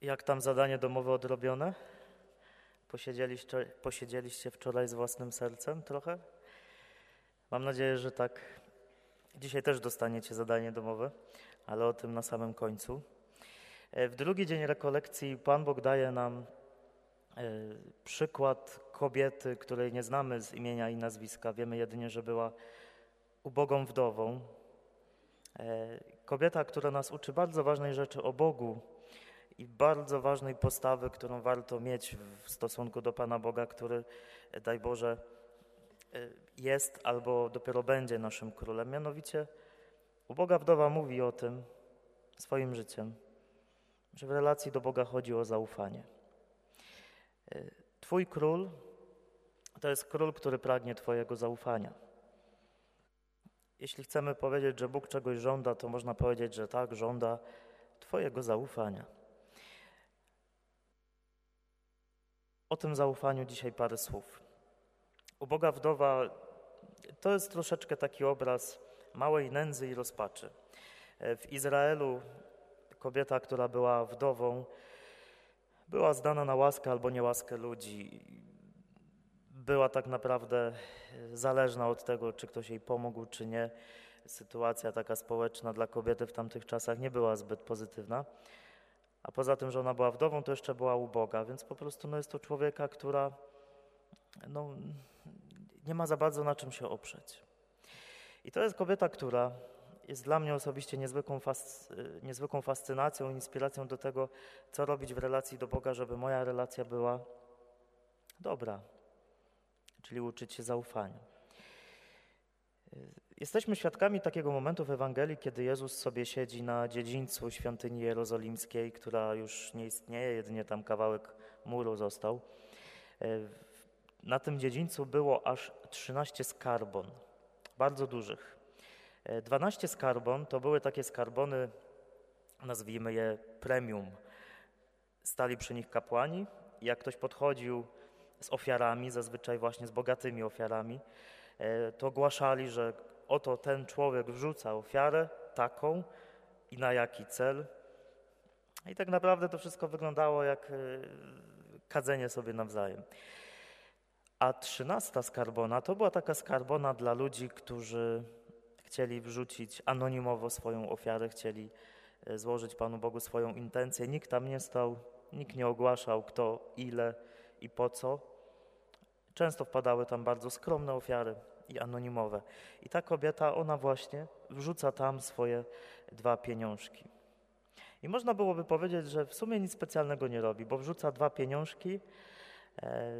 Jak tam zadanie domowe odrobione? Posiedzieliście, posiedzieliście wczoraj z własnym sercem trochę? Mam nadzieję, że tak. Dzisiaj też dostaniecie zadanie domowe, ale o tym na samym końcu. E, w drugi dzień rekolekcji Pan Bóg daje nam e, przykład kobiety, której nie znamy z imienia i nazwiska. Wiemy jedynie, że była ubogą wdową. E, kobieta, która nas uczy bardzo ważnej rzeczy o Bogu i bardzo ważnej postawy, którą warto mieć w stosunku do Pana Boga, który, daj Boże, jest albo dopiero będzie naszym królem. Mianowicie uboga wdowa mówi o tym swoim życiem że w relacji do Boga chodzi o zaufanie. E, Twój król to jest król, który pragnie Twojego zaufania. Jeśli chcemy powiedzieć, że Bóg czegoś żąda, to można powiedzieć, że tak, żąda Twojego zaufania. O tym zaufaniu dzisiaj parę słów. Uboga wdowa to jest troszeczkę taki obraz małej nędzy i rozpaczy. W Izraelu kobieta, która była wdową, była zdana na łaskę albo niełaskę ludzi. Była tak naprawdę zależna od tego, czy ktoś jej pomógł, czy nie. Sytuacja taka społeczna dla kobiety w tamtych czasach nie była zbyt pozytywna. A poza tym, że ona była wdową, to jeszcze była uboga, więc po prostu no, jest to człowieka, która no, nie ma za bardzo na czym się oprzeć. I to jest kobieta, która jest dla mnie osobiście niezwykłą, fasc y, niezwykłą fascynacją, inspiracją do tego, co robić w relacji do Boga, żeby moja relacja była dobra, czyli uczyć się zaufania. Jesteśmy świadkami takiego momentu w Ewangelii, kiedy Jezus sobie siedzi na dziedzińcu świątyni jerozolimskiej, która już nie istnieje, jedynie tam kawałek muru został. Y, na tym dziedzińcu było aż 13 skarbon, bardzo dużych. 12 skarbon to były takie skarbony, nazwijmy je premium. Stali przy nich kapłani jak ktoś podchodził z ofiarami, zazwyczaj właśnie z bogatymi ofiarami, e, to ogłaszali, że oto ten człowiek wrzuca ofiarę taką i na jaki cel. I tak naprawdę to wszystko wyglądało jak e, kadzenie sobie nawzajem. A trzynasta skarbona to była taka skarbona dla ludzi, którzy chcieli wrzucić anonimowo swoją ofiarę, chcieli e, złożyć Panu Bogu swoją intencję. Nikt tam nie stał, nikt nie ogłaszał kto, ile i po co. Często wpadały tam bardzo skromne ofiary i anonimowe. I ta kobieta, ona właśnie wrzuca tam swoje dwa pieniążki. I można byłoby powiedzieć, że w sumie nic specjalnego nie robi, bo wrzuca dwa pieniążki, e,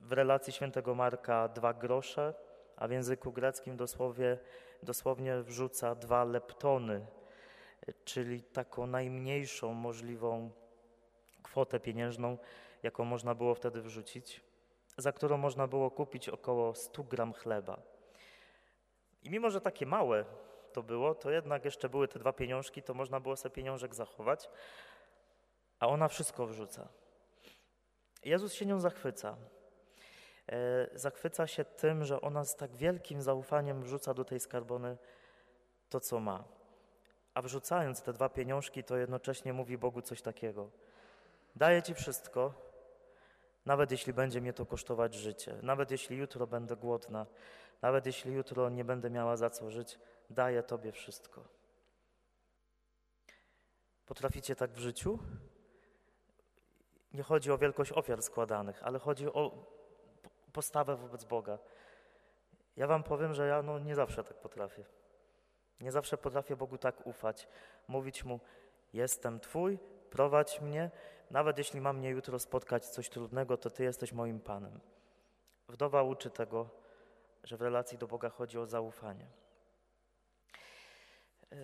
w relacji świętego Marka dwa grosze, a w języku greckim dosłownie, dosłownie wrzuca dwa leptony, czyli taką najmniejszą możliwą kwotę pieniężną, jaką można było wtedy wrzucić, za którą można było kupić około 100 gram chleba. I mimo, że takie małe to było, to jednak jeszcze były te dwa pieniążki, to można było sobie pieniążek zachować, a ona wszystko wrzuca. Jezus się nią zachwyca. E, zachwyca się tym, że ona z tak wielkim zaufaniem wrzuca do tej skarbony to, co ma. A wrzucając te dwa pieniążki, to jednocześnie mówi Bogu coś takiego. Daję Ci wszystko, nawet jeśli będzie mnie to kosztować życie, nawet jeśli jutro będę głodna, nawet jeśli jutro nie będę miała za co żyć, daję Tobie wszystko. Potraficie tak w życiu? Nie chodzi o wielkość ofiar składanych, ale chodzi o postawę wobec Boga. Ja wam powiem, że ja no, nie zawsze tak potrafię. Nie zawsze potrafię Bogu tak ufać, mówić Mu, jestem Twój, prowadź mnie, nawet jeśli mam mnie jutro spotkać coś trudnego, to Ty jesteś moim Panem. Wdowa uczy tego, że w relacji do Boga chodzi o zaufanie. E,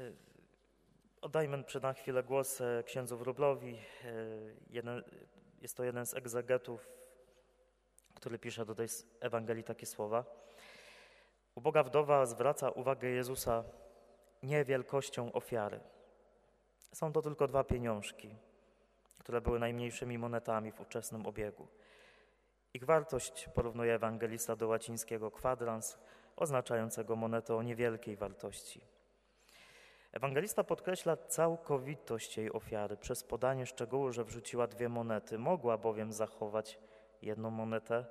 oddajmy na chwilę głos e, księdzu Wróblowi. E, jest to jeden z egzegetów który pisze do tej Ewangelii takie słowa. Uboga wdowa zwraca uwagę Jezusa nie wielkością ofiary. Są to tylko dwa pieniążki, które były najmniejszymi monetami w ówczesnym obiegu. Ich wartość porównuje ewangelista do łacińskiego kwadrans, oznaczającego monetę o niewielkiej wartości. Ewangelista podkreśla całkowitość jej ofiary przez podanie szczegółu, że wrzuciła dwie monety. Mogła bowiem zachować jedną monetę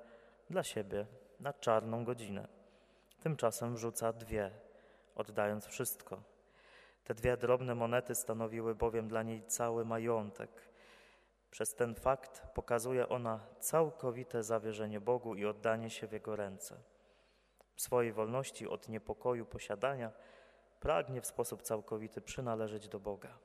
dla siebie na czarną godzinę. Tymczasem wrzuca dwie, oddając wszystko. Te dwie drobne monety stanowiły bowiem dla niej cały majątek. Przez ten fakt pokazuje ona całkowite zawierzenie Bogu i oddanie się w Jego ręce. W swojej wolności od niepokoju posiadania pragnie w sposób całkowity przynależeć do Boga.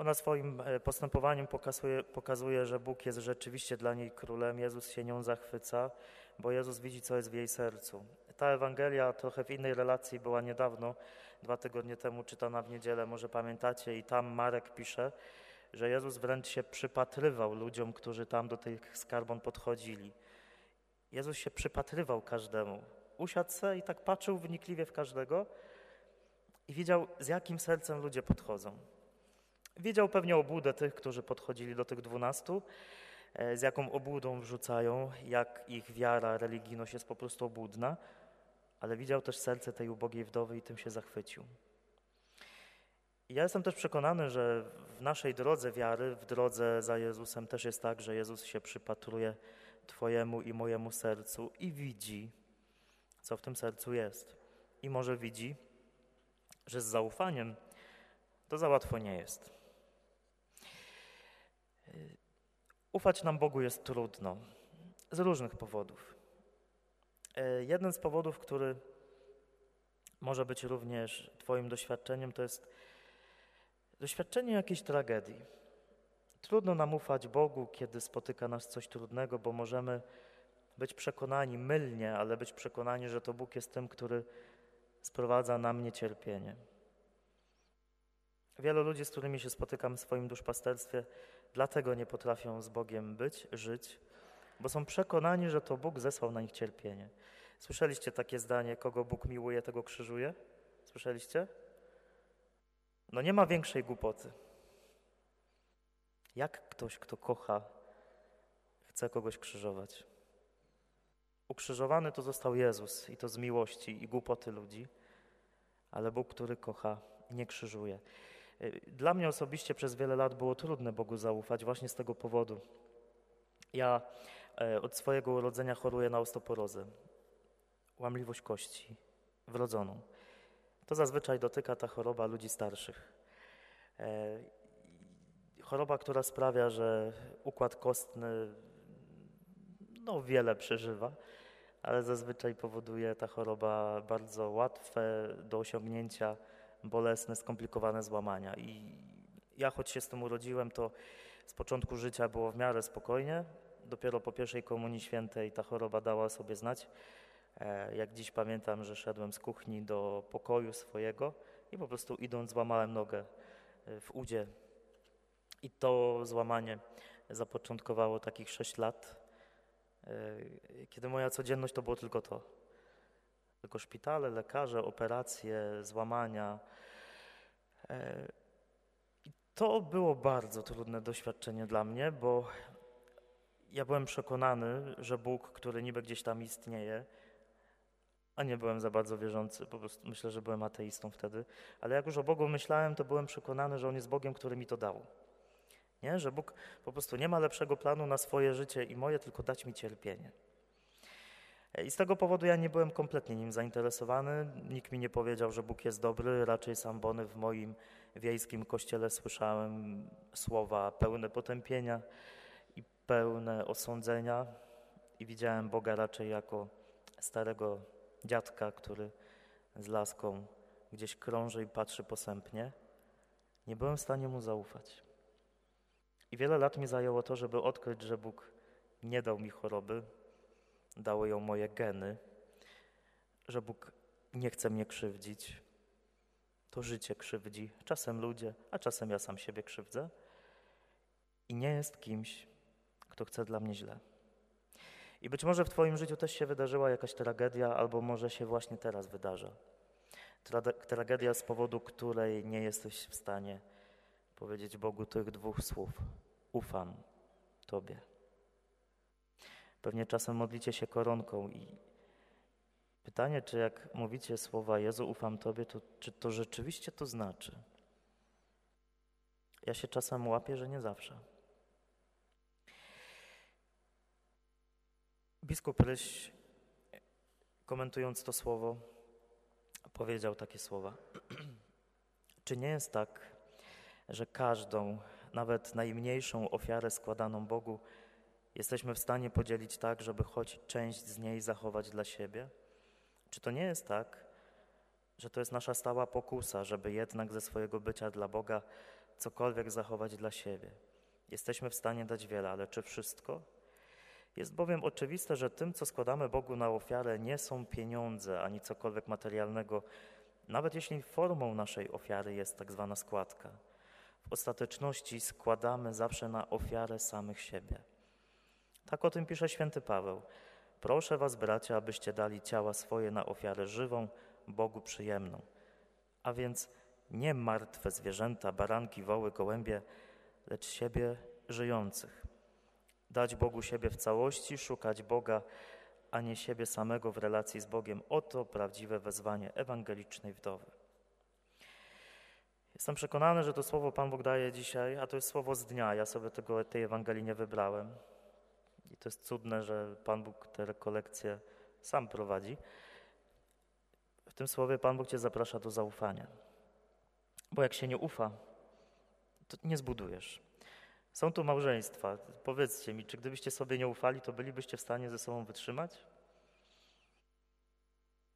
Ona swoim e, postępowaniem pokazuje, pokazuje, że Bóg jest rzeczywiście dla niej królem. Jezus się nią zachwyca, bo Jezus widzi, co jest w jej sercu. Ta Ewangelia trochę w innej relacji była niedawno, dwa tygodnie temu czytana w niedzielę, może pamiętacie, i tam Marek pisze, że Jezus wręcz się przypatrywał ludziom, którzy tam do tych skarbon podchodzili. Jezus się przypatrywał każdemu. Usiadł se i tak patrzył wnikliwie w każdego i widział, z jakim sercem ludzie podchodzą. Wiedział pewnie obłudę tych, którzy podchodzili do tych dwunastu, e, z jaką obłudą wrzucają, jak ich wiara, religijność jest po prostu obłudna, ale widział też serce tej ubogiej wdowy i tym się zachwycił. Ja jestem też przekonany, że w naszej drodze wiary, w drodze za Jezusem też jest tak, że Jezus się przypatruje Twojemu i mojemu sercu i widzi, co w tym sercu jest. I może widzi, że z zaufaniem to za łatwo nie jest. Ufać nam Bogu jest trudno z różnych powodów. E, jeden z powodów, który może być również Twoim doświadczeniem, to jest doświadczenie jakiejś tragedii. Trudno nam ufać Bogu, kiedy spotyka nas coś trudnego, bo możemy być przekonani mylnie, ale być przekonani, że to Bóg jest tym, który sprowadza na mnie cierpienie. Wielu ludzi, z którymi się spotykam w swoim duszpasterstwie, dlatego nie potrafią z Bogiem być, żyć, bo są przekonani, że to Bóg zesłał na nich cierpienie. Słyszeliście takie zdanie, kogo Bóg miłuje, tego krzyżuje? Słyszeliście? No nie ma większej głupoty. Jak ktoś, kto kocha, chce kogoś krzyżować? Ukrzyżowany to został Jezus i to z miłości i głupoty ludzi, ale Bóg, który kocha, nie krzyżuje. Dla mnie osobiście przez wiele lat było trudne Bogu zaufać właśnie z tego powodu. Ja e, od swojego urodzenia choruję na osteoporozę, łamliwość kości wrodzoną. To zazwyczaj dotyka ta choroba ludzi starszych. E, choroba, która sprawia, że układ kostny no, wiele przeżywa, ale zazwyczaj powoduje ta choroba bardzo łatwe do osiągnięcia bolesne, skomplikowane złamania. I ja, choć się z tym urodziłem, to z początku życia było w miarę spokojnie. Dopiero po pierwszej Komunii Świętej ta choroba dała sobie znać. E, jak dziś pamiętam, że szedłem z kuchni do pokoju swojego i po prostu idąc złamałem nogę e, w udzie. I to złamanie zapoczątkowało takich sześć lat, e, kiedy moja codzienność to było tylko to. Tylko szpitale, lekarze, operacje, złamania. I to było bardzo trudne doświadczenie dla mnie, bo ja byłem przekonany, że Bóg, który niby gdzieś tam istnieje, a nie byłem za bardzo wierzący, po prostu myślę, że byłem ateistą wtedy, ale jak już o Bogu myślałem, to byłem przekonany, że On jest Bogiem, który mi to dał. Nie? Że Bóg po prostu nie ma lepszego planu na swoje życie i moje, tylko dać mi cierpienie. I z tego powodu ja nie byłem kompletnie nim zainteresowany. Nikt mi nie powiedział, że Bóg jest dobry. Raczej sam Bony w moim wiejskim kościele słyszałem słowa pełne potępienia i pełne osądzenia i widziałem Boga raczej jako starego dziadka, który z laską gdzieś krąży i patrzy posępnie. Nie byłem w stanie mu zaufać. I wiele lat mi zajęło to, żeby odkryć, że Bóg nie dał mi choroby, dały ją moje geny, że Bóg nie chce mnie krzywdzić. To życie krzywdzi, czasem ludzie, a czasem ja sam siebie krzywdzę. I nie jest kimś, kto chce dla mnie źle. I być może w Twoim życiu też się wydarzyła jakaś tragedia, albo może się właśnie teraz wydarza. Tragedia, z powodu której nie jesteś w stanie powiedzieć Bogu tych dwóch słów: Ufam Tobie. Pewnie czasem modlicie się koronką i, Pytanie, czy jak mówicie słowa Jezu, ufam Tobie, to czy to rzeczywiście to znaczy? Ja się czasem łapię, że nie zawsze. Biskup Ryś, komentując to słowo, powiedział takie słowa. czy nie jest tak, że każdą, nawet najmniejszą ofiarę składaną Bogu jesteśmy w stanie podzielić tak, żeby choć część z niej zachować dla siebie? Czy to nie jest tak, że to jest nasza stała pokusa, żeby jednak ze swojego bycia dla Boga cokolwiek zachować dla siebie? Jesteśmy w stanie dać wiele, ale czy wszystko? Jest bowiem oczywiste, że tym, co składamy Bogu na ofiarę, nie są pieniądze ani cokolwiek materialnego, nawet jeśli formą naszej ofiary jest tak zwana składka. W ostateczności składamy zawsze na ofiarę samych siebie. Tak o tym pisze święty Paweł. Proszę was, bracia, abyście dali ciała swoje na ofiarę żywą, Bogu przyjemną. A więc nie martwe zwierzęta, baranki, woły, gołębie, lecz siebie żyjących. Dać Bogu siebie w całości, szukać Boga, a nie siebie samego w relacji z Bogiem. Oto prawdziwe wezwanie ewangelicznej wdowy. Jestem przekonany, że to słowo Pan Bóg daje dzisiaj, a to jest słowo z dnia. Ja sobie tego, tej Ewangelii nie wybrałem. To jest cudne, że Pan Bóg te rekolekcje sam prowadzi. W tym słowie Pan Bóg Cię zaprasza do zaufania. Bo jak się nie ufa, to nie zbudujesz. Są tu małżeństwa. Powiedzcie mi, czy gdybyście sobie nie ufali, to bylibyście w stanie ze sobą wytrzymać?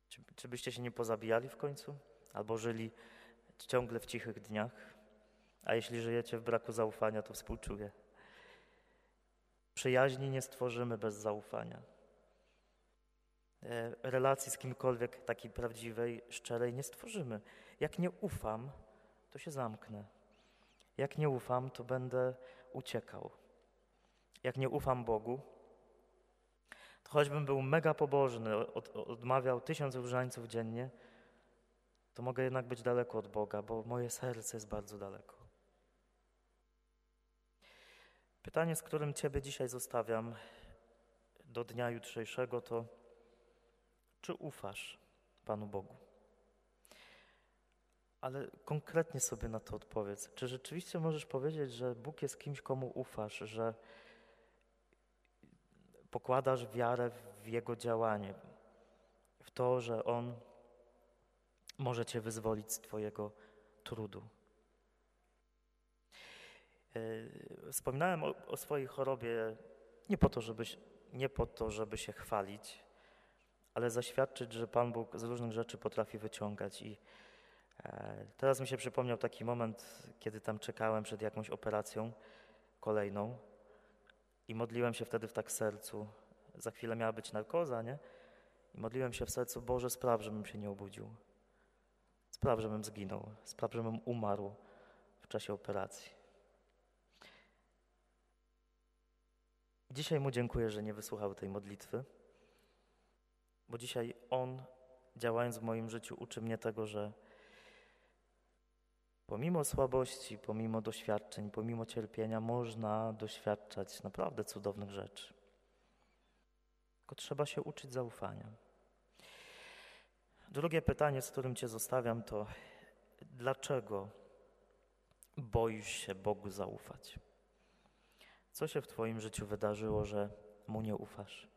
Czy, czy byście się nie pozabijali w końcu? Albo żyli ciągle w cichych dniach? A jeśli żyjecie w braku zaufania, to współczuję. Przyjaźni nie stworzymy bez zaufania. E, relacji z kimkolwiek takiej prawdziwej, szczerej nie stworzymy. Jak nie ufam, to się zamknę. Jak nie ufam, to będę uciekał. Jak nie ufam Bogu, to choćbym był mega pobożny, od, odmawiał tysiąc różańców dziennie, to mogę jednak być daleko od Boga, bo moje serce jest bardzo daleko. Pytanie, z którym Ciebie dzisiaj zostawiam do dnia jutrzejszego, to czy ufasz Panu Bogu? Ale konkretnie sobie na to odpowiedz. Czy rzeczywiście możesz powiedzieć, że Bóg jest kimś, komu ufasz, że pokładasz wiarę w Jego działanie, w to, że On może Cię wyzwolić z Twojego trudu? E, wspominałem o, o, swojej chorobie nie po, to, żeby, nie po to, żeby się chwalić, ale zaświadczyć, że Pan Bóg z różnych rzeczy potrafi wyciągać. I e, teraz mi się przypomniał taki moment, kiedy tam czekałem przed jakąś operacją kolejną i modliłem się wtedy w tak sercu. Za chwilę miała być narkoza, nie? I modliłem się w sercu, Boże, spraw, żebym się nie obudził. Spraw, żebym zginął. Spraw, żebym umarł w czasie operacji. Dzisiaj Mu dziękuję, że nie wysłuchał tej modlitwy, bo dzisiaj On, działając w moim życiu, uczy mnie tego, że pomimo słabości, pomimo doświadczeń, pomimo cierpienia, można doświadczać naprawdę cudownych rzeczy. Tylko trzeba się uczyć zaufania. Drugie pytanie, z którym Cię zostawiam, to dlaczego boisz się Bogu zaufać? Co się w Twoim życiu wydarzyło, że Mu nie ufasz?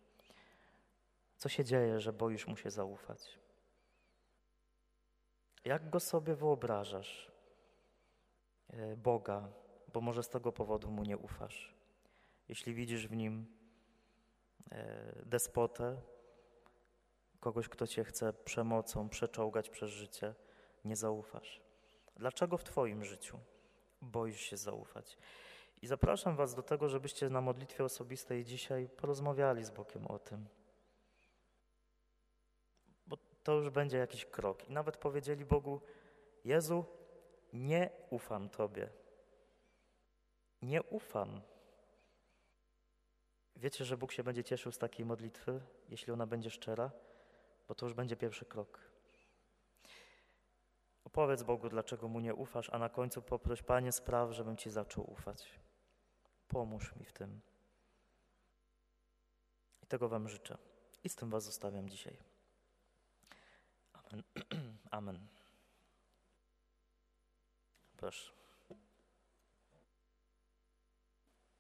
Co się dzieje, że boisz Mu się zaufać? Jak Go sobie wyobrażasz, e, Boga, bo może z tego powodu Mu nie ufasz? Jeśli widzisz w Nim e, despotę, kogoś, kto Cię chce przemocą przeczołgać przez życie, nie zaufasz. Dlaczego w Twoim życiu boisz się zaufać? I zapraszam Was do tego, żebyście na modlitwie osobistej dzisiaj porozmawiali z Bogiem o tym. Bo to już będzie jakiś krok. I nawet powiedzieli Bogu: Jezu, nie ufam Tobie. Nie ufam. Wiecie, że Bóg się będzie cieszył z takiej modlitwy, jeśli ona będzie szczera, bo to już będzie pierwszy krok. Opowiedz Bogu, dlaczego mu nie ufasz, a na końcu poproś, Panie, spraw, żebym Ci zaczął ufać. Pomóż mi w tym. I tego Wam życzę. I z tym Was zostawiam dzisiaj. Amen. Proszę.